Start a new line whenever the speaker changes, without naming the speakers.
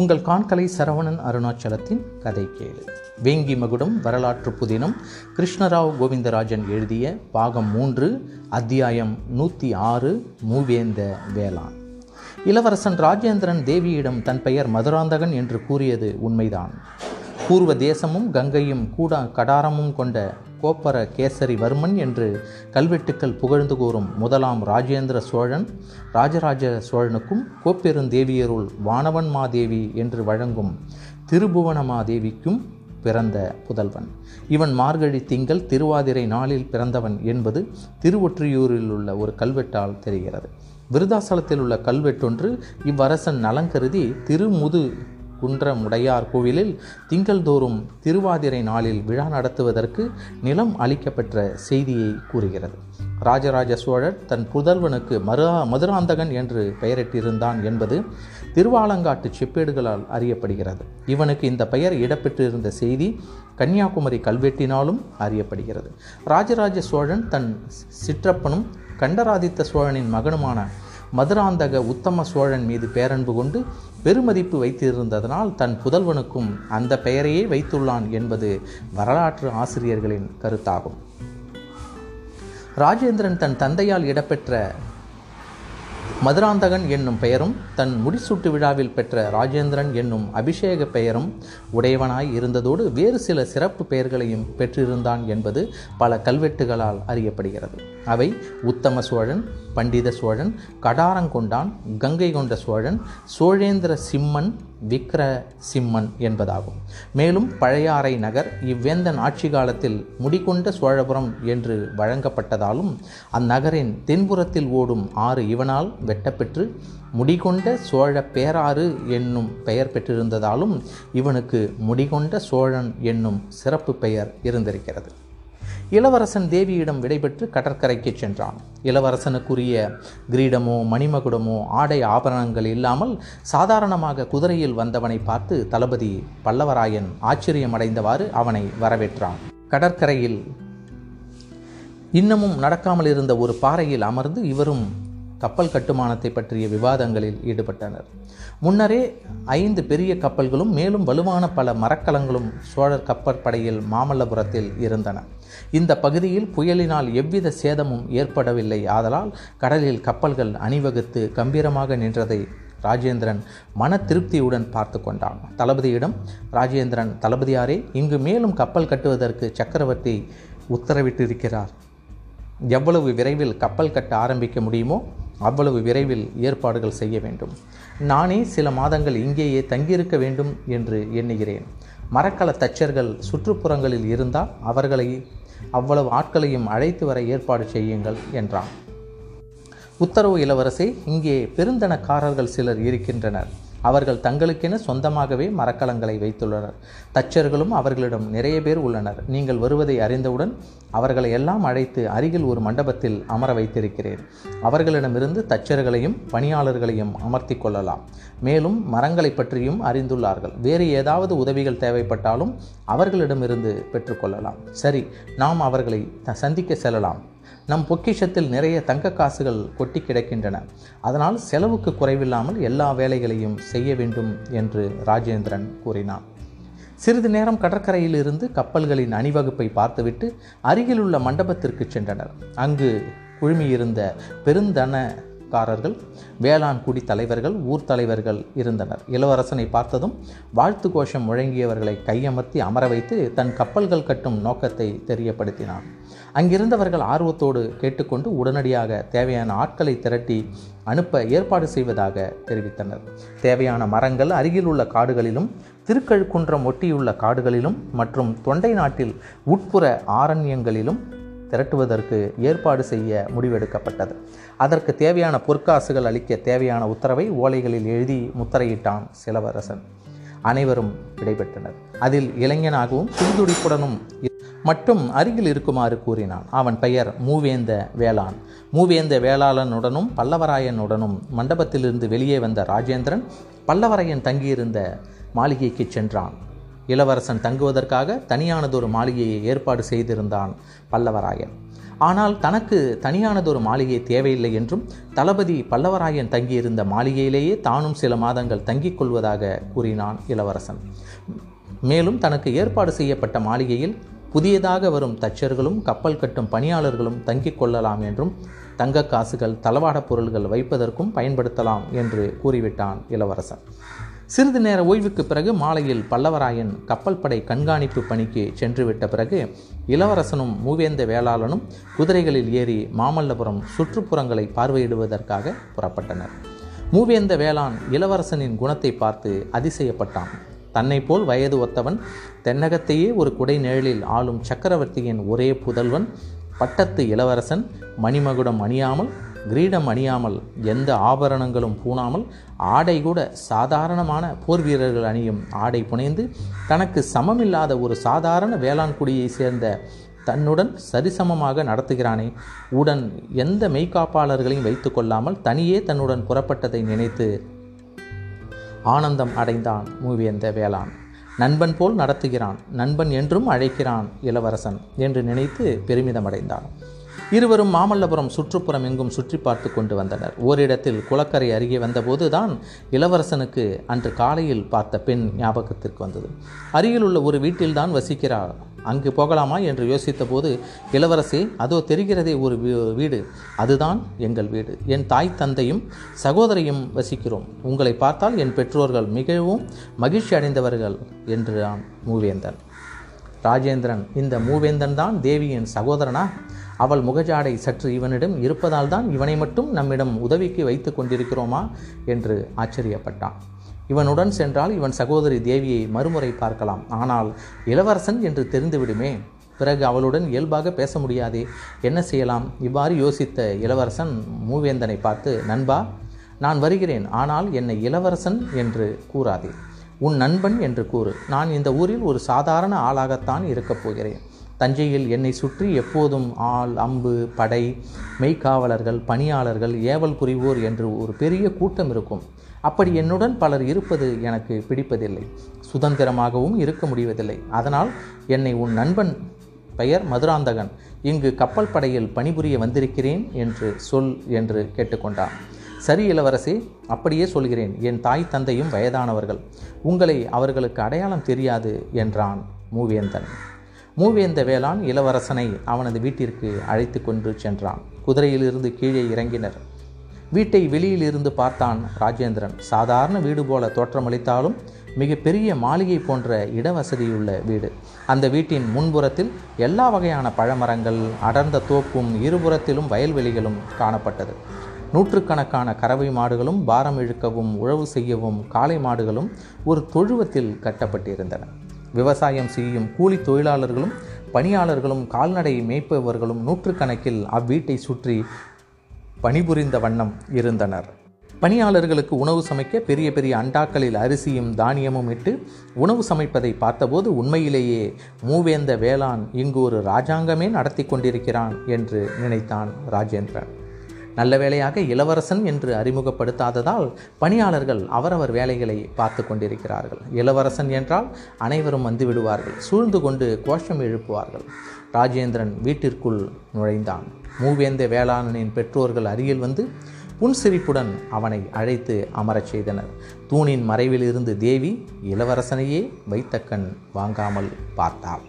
உங்கள் காண்கலை சரவணன் அருணாச்சலத்தின் கதை கேளு. வேங்கி மகுடம் வரலாற்று புதினம் கிருஷ்ணராவ் கோவிந்தராஜன் எழுதிய பாகம் மூன்று அத்தியாயம் நூற்றி ஆறு மூவேந்த வேளாண். இளவரசன் ராஜேந்திரன் தேவியிடம் தன் பெயர் மதுராந்தகன் என்று கூறியது உண்மைதான். பூர்வ தேசமும் கங்கையும் கூட கடாரமும் கொண்ட கோப்பர கேசரி வர்மன் என்று கல்வெட்டுக்கள் புகழ்ந்து கூறும் முதலாம் ராஜேந்திர சோழன் ராஜராஜ சோழனுக்கும் கோப்பெருந்தேவியருள் வானவன் மாதேவி என்று வழங்கும் திருபுவனமாதேவிக்கும் பிறந்த புதல்வன். இவன் மார்கழி திங்கள் திருவாதிரை நாளில் பிறந்தவன் என்பது திருவொற்றியூரில் உள்ள ஒரு கல்வெட்டால் தெரிகிறது. விருதாசலத்தில் உள்ள கல்வெட்டொன்று இவ்வரசன் நலங்கருதி திருமுது குன்றமுடையார் கோவிலில் திங்கள்தோறும் திருவாதிரை நாளில் விழா நடத்துவதற்கு நிலம் அளிக்கப்பெற்ற செய்தியை கூறுகிறது. ராஜராஜ சோழர் தன் புதல்வனுக்கு மருா மதுராந்தகன் என்று பெயரிட்டிருந்தான் என்பது திருவாலங்காட்டு செப்பேடுகளால் அறியப்படுகிறது. இவனுக்கு இந்த பெயர் இடம்பெற்றிருந்த செய்தி கன்னியாகுமரி கல்வெட்டினாலும் அறியப்படுகிறது. ராஜராஜ சோழன் தன் சிற்றப்பனும் கண்டராதித்த சோழனின் மகனுமான மதுராந்தக உத்தம சோழன் மீது பேரன்பு கொண்டு பெருமதிப்பு வைத்திருந்ததனால் தன் புதல்வனுக்கும் அந்த பெயரையே வைத்துள்ளான் என்பது வரலாற்று ஆசிரியர்களின் கருத்தாகும். ராஜேந்திரன் தன் தந்தையால் இடம்பெற்ற மதுராந்தகன் என்னும் பெயரும் தன் முடிசூட்டு விழாவில் பெற்ற ராஜேந்திரன் என்னும் அபிஷேக பெயரும் உடையவனாய் இருந்ததோடு வேறு சில சிறப்பு பெயர்களையும் பெற்றிருந்தான் என்பது பல கல்வெட்டுகளால் அறியப்படுகிறது. அவை உத்தம சோழன் பண்டித சோழன் கடாரங்கொண்டான் கங்கை கொண்ட சோழன் சோழேந்திர சிம்மன் விக்ர சிம்மன் என்பதாகும். மேலும் பழையாறை நகர் இவ்வேந்தன் ஆட்சி காலத்தில் முடிகொண்ட சோழபுரம் என்று வழங்கப்பட்டதாலும் அந்நகரின் தென்புறத்தில் ஓடும் ஆறு இவனால் வெட்டப்பெற்று முடிகொண்ட சோழ பேராறு என்னும் பெயர் பெற்றிருந்ததாலும் இவனுக்கு முடிகொண்ட சோழன் என்னும் சிறப்பு பெயர் இருந்திருக்கிறது. இளவரசன் தேவியிடம் விடைபெற்று கடற்கரைக்கு சென்றான். இளவரசனுக்குரிய கிரீடமோ மணிமகுடமோ ஆடை ஆபரணங்கள் இல்லாமல் சாதாரணமாக குதிரையில் வந்தவனை பார்த்து தளபதி பல்லவராயன் ஆச்சரியமடைந்தவாறு அவனை வரவேற்றான். கடற்கரையில் இன்னமும் நடக்காமல் இருந்த ஒரு பாறையில் அமர்ந்து இவரும் கப்பல் கட்டுமானத்தை பற்றிய விவாதங்களில் ஈடுபட்டனர். முன்னரே ஐந்து பெரிய கப்பல்களும் மேலும் வலுவான பல மரக்கலங்களும் சோழர் கப்பற்படையில் மாமல்லபுரத்தில் இருந்தன. இந்த பகுதியில் புயலினால் எவ்வித சேதமும் ஏற்படவில்லை. ஆதலால் கடலில் கப்பல்கள் அணிவகுத்து கம்பீரமாக நின்றதை ராஜேந்திரன் மன திருப்தியுடன் பார்த்து கொண்டான். தளபதியிடம் ராஜேந்திரன் தளபதியாரே இங்கு மேலும் கப்பல் கட்டுவதற்கு சக்கரவர்த்தி உத்தரவிட்டிருக்கிறார். எவ்வளவு விரைவில் கப்பல் கட்ட ஆரம்பிக்க முடியுமோ அவ்வளவு விரைவில் ஏற்பாடுகள் செய்ய வேண்டும். நானே சில மாதங்கள் இங்கேயே தங்கியிருக்க வேண்டும் என்று எண்ணுகிறேன். மரக்கல தச்சர்கள் சுற்றுப்புறங்களில் இருந்தால் அவர்களை அவ்வளவு ஆட்களையும் அழைத்து வர ஏற்பாடு செய்யுங்கள் என்றான். உத்தரவு இளவரசி இங்கே பெருந்தனக்காரர்கள் சிலர் இருக்கின்றனர். அவர்கள் தங்களுக்கென சொந்தமாகவே மரக்கலங்களை வைத்துள்ளனர். தச்சர்களும் அவர்களிடம் நிறைய பேர் உள்ளனர். நீங்கள் வருவதை அறிந்தவுடன் அவர்களை எல்லாம் அழைத்து அருகில் ஒரு மண்டபத்தில் அமர வைத்திருக்கிறேன். அவர்களிடமிருந்து தச்சர்களையும் பணியாளர்களையும் அமர்த்தி கொள்ளலாம். மேலும் மரங்களை பற்றியும் அறிந்துள்ளார்கள். வேறு ஏதாவது உதவிகள் தேவைப்பட்டாலும் அவர்களிடமிருந்து பெற்றுக்கொள்ளலாம் சரி நாம் அவர்களை சந்திக்க செல்லலாம். நம் பொக்கிஷத்தில் நிறைய தங்க காசுகள் கொட்டி கிடக்கின்றன. அதனால் செலவுக்கு குறைவில்லாமல் எல்லா வேலைகளையும் செய்ய வேண்டும் என்று ராஜேந்திரன் கூறினான். சிறிது நேரம் கடற்கரையில் இருந்து கப்பல்களின் அணிவகுப்பை பார்த்துவிட்டு அருகிலுள்ள மண்டபத்திற்கு சென்றனர். அங்கு குழுமியிருந்த பெருந்தன காரர்கள் வேளாண் குடி தலைவர்கள் ஊர் தலைவர்கள் இருந்தனர். இளவரசனை பார்த்ததும் வாழ்த்து கோஷம் முழங்கியவர்களை கையமர்த்தி அமர வைத்து தன் கப்பல்கள் கட்டும் நோக்கத்தை தெரியப்படுத்தினான். அங்கிருந்தவர்கள் ஆர்வத்தோடு கேட்டுக்கொண்டு உடனடியாக தேவையான ஆட்களை திரட்டி அனுப்ப ஏற்பாடு செய்வதாக தெரிவித்தனர். தேவையான மரங்கள் அருகிலுள்ள காடுகளிலும் திருக்கழுக்குன்றம் ஒட்டியுள்ள காடுகளிலும் மற்றும் தொண்டை நாட்டில் உட்புற ஆரண்யங்களிலும் திரட்டுவதற்கு ஏற்பாடு செய்ய முடிவெடுக்கப்பட்டது. அதற்கு தேவையான பொற்காசுகள் அளிக்க தேவையான உத்தரவை ஓலைகளில் எழுதி முத்திரையிட்டான் சிலவரசன். அனைவரும் விடைபெற்றனர் அதில் இளைஞனாகவும் துடிதுடிப்புடனும் மட்டும் அருகில் இருக்குமாறு கூறினான். அவன் பெயர் மூவேந்த வேளான் மூவேந்த வேளாளனுடனும் பல்லவராயனுடனும் மண்டபத்திலிருந்து வெளியே வந்த ராஜேந்திரன் பல்லவராயன் தங்கியிருந்த மாளிகைக்கு சென்றான். இளவரசன் தங்குவதற்காக தனியானதொரு மாளிகையை ஏற்பாடு செய்திருந்தான் பல்லவராயன். ஆனால் தனக்கு தனியானதொரு மாளிகை தேவையில்லை என்றும் தளபதி பல்லவராயன் தங்கியிருந்த மாளிகையிலேயே தானும் சில மாதங்கள் தங்கிக் கொள்வதாக கூறினான் இளவரசன். மேலும் தனக்கு ஏற்பாடு செய்யப்பட்ட மாளிகையில் புதியதாக வரும் தச்சர்களும் கப்பல் கட்டும் பணியாளர்களும் தங்கிக் கொள்ளலாம் என்றும் தங்க காசுகள் தளவாடப் பொருள்கள் வைப்பதற்கும் பயன்படுத்தலாம் என்று கூறிவிட்டான் இளவரசன். சிறிது நேர ஓய்வுக்கு பிறகு மாலையில் பல்லவராயன் கப்பல் படை கண்காணிப்பு பணிக்கு சென்றுவிட்ட பிறகு இளவரசனும் மூவேந்த வேளாளனும் குதிரைகளில் ஏறி மாமல்லபுரம் சுற்றுப்புறங்களை பார்வையிடுவதற்காக புறப்பட்டனர். மூவேந்த வேளாண் இளவரசனின் குணத்தை பார்த்து அதிசயப்பட்டான். தன்னை போல் வயது ஒத்தவன் தென்னகத்தையே ஒரு குடை நிழலில் ஆளும் சக்கரவர்த்தியின் ஒரே புதல்வன் பட்டத்து இளவரசன் மணிமகுடம் அணியாமல் கிரீடம் அணியாமல் எந்த ஆபரணங்களும் பூணாமல் ஆடை கூட சாதாரணமான போர் வீரர்கள் அணியும் ஆடை புனைந்து தனக்கு சமமில்லாத ஒரு சாதாரண வேளாண்குடியை சேர்ந்த தன்னுடன் சரிசமமாக நடத்துகிறானே. உடன் எந்த மெய்காப்பாளர்களையும் வைத்து கொள்ளாமல் தனியே தன்னுடன் புறப்பட்டதை நினைத்து ஆனந்தம் அடைந்தான் மூவேந்த வேளான் நண்பன் போல் நடத்துகிறான் நண்பன் என்றும் அழைக்கிறான் இளவரசன் என்று நினைத்து பெருமிதம் அடைந்தான் இருவரும் மாமல்லபுரம் சுற்றுப்புறம் எங்கும் சுற்றி பார்த்து கொண்டு வந்தனர். ஓரிடத்தில் குளக்கரை அருகே வந்தபோது தான் இளவரசனுக்கு அன்று காலையில் பார்த்த பெண் ஞாபகத்திற்கு வந்தது. அருகில் உள்ள ஒரு வீட்டில்தான் வசிக்கிறார் அங்கு போகலாமா என்று யோசித்தபோது இளவரசி அதோ தெரிகிறதே ஒரு வீடு. அதுதான் எங்கள் வீடு. என் தாய் தந்தையும் சகோதரியும் வசிக்கிறோம். உங்களை பார்த்தால் என் பெற்றோர்கள் மிகவும் மகிழ்ச்சி அடைந்தவர்கள் என்றான் மூவேந்தன். ராஜேந்திரன் இந்த மூவேந்தன் தான் தேவியின் சகோதரனா? அவள் முகஜாடை சற்று இவனிடம் இருப்பதால் தான் இவனை மட்டும் நம்மிடம் உதவிக்கு வைத்து கொண்டிருக்கிறோமா? என்று ஆச்சரியப்பட்டான். இவனுடன் சென்றால் இவன் சகோதரி தேவியை மறுமுறை பார்க்கலாம். ஆனால் இளவரசன் என்று தெரிந்துவிடுமே. பிறகு அவளுடன் இயல்பாக பேச முடியாதே. என்ன செய்யலாம்? இவ்வாறு யோசித்த இளவரசன் மூவேந்தனை பார்த்து நண்பா நான் வருகிறேன். ஆனால் என்னை இளவரசன் என்று கூறாதே. உன் நண்பன் என்று கூறு. நான் இந்த ஊரில் ஒரு சாதாரண ஆளாகத்தான் இருக்கப் போகிறேன். தஞ்சையில் என்னை சுற்றி எப்போதும் ஆள் அம்பு படை மெய்க்காவலர்கள் பணியாளர்கள் ஏவல் புரிவோர் என்று ஒரு பெரிய கூட்டம் இருக்கும். அப்படி என்னுடன் பலர் இருப்பது எனக்கு பிடிப்பதில்லை. சுதந்திரமாகவும் இருக்க முடிவதில்லை. அதனால் என்னை உன் நண்பன் பெயர் மதுராந்தகன். இங்கு கப்பல் படையில் பணிபுரிய வந்திருக்கிறேன் என்று சொல் என்று கேட்டுக்கொண்டான். சரி இளவரசி அப்படியே சொல்கிறேன். என் தாய் தந்தையும் வயதானவர்கள். உங்களை அவர்களுக்கு அடையாளம் தெரியாது என்றான் மூவேந்தன். மூவேந்த வேளான் இளவரசனை அவனது வீட்டிற்கு அழைத்து கொண்டு சென்றான். குதிரையிலிருந்து கீழே இறங்கினர். வீட்டை வெளியில் இருந்து பார்த்தான் ராஜேந்திரன். சாதாரண வீடு போல தோற்றமளித்தாலும் மிக பெரிய மாளிகை போன்ற இடவசதியுள்ள வீடு. அந்த வீட்டின் முன்புறத்தில் எல்லா வகையான பழமரங்கள் அடர்ந்த தோப்பும் இருபுறத்திலும் வயல்வெளிகளும் காணப்பட்டது. நூற்றுக்கணக்கான கறவை மாடுகளும் பாரம் இழுக்கவும் உழவு செய்யவும் காளை மாடுகளும் ஒரு தொழுவத்தில் கட்டப்பட்டிருந்தன. விவசாயம் செய்யும் கூலி தொழிலாளர்களும் பணியாளர்களும் கால்நடை மேய்ப்பவர்களும் நூற்றுக்கணக்கில் அவ்வீட்டை சுற்றி பணிபுரிந்த வண்ணம் இருந்தனர். பணியாளர்களுக்கு உணவு சமைக்க பெரிய பெரிய அண்டாக்களில் அரிசியும் தானியமும் இட்டு உணவு சமைப்பதை பார்த்தபோது உண்மையிலேயே மூவேந்த வேளாண் இங்கு ஒரு ராஜாங்கமே நடத்தி கொண்டிருக்கிறான் என்று நினைத்தான் ராஜேந்திரன். நல்ல வேளையாக இளவரசன் என்று அறிமுகப்படுத்தாததால் பணியாளர்கள் அவரவர் வேலைகளை பார்த்து கொண்டிருக்கிறார்கள். இளவரசன் என்றால் அனைவரும் வந்து விடுவார்கள் சூழ்ந்து கொண்டு கோஷம் எழுப்புவார்கள். ராஜேந்திரன் வீட்டிற்குள் நுழைந்தான். மூவேந்த வேளாணனின் பெற்றோர்கள் அருகில் வந்து புன்சிரிப்புடன் அவனை அழைத்து அமரச் செய்தனர். தூணின் மறைவில் இருந்து தேவி இளவரசனையே வைத்த கண் வாங்காமல் பார்த்தாள்.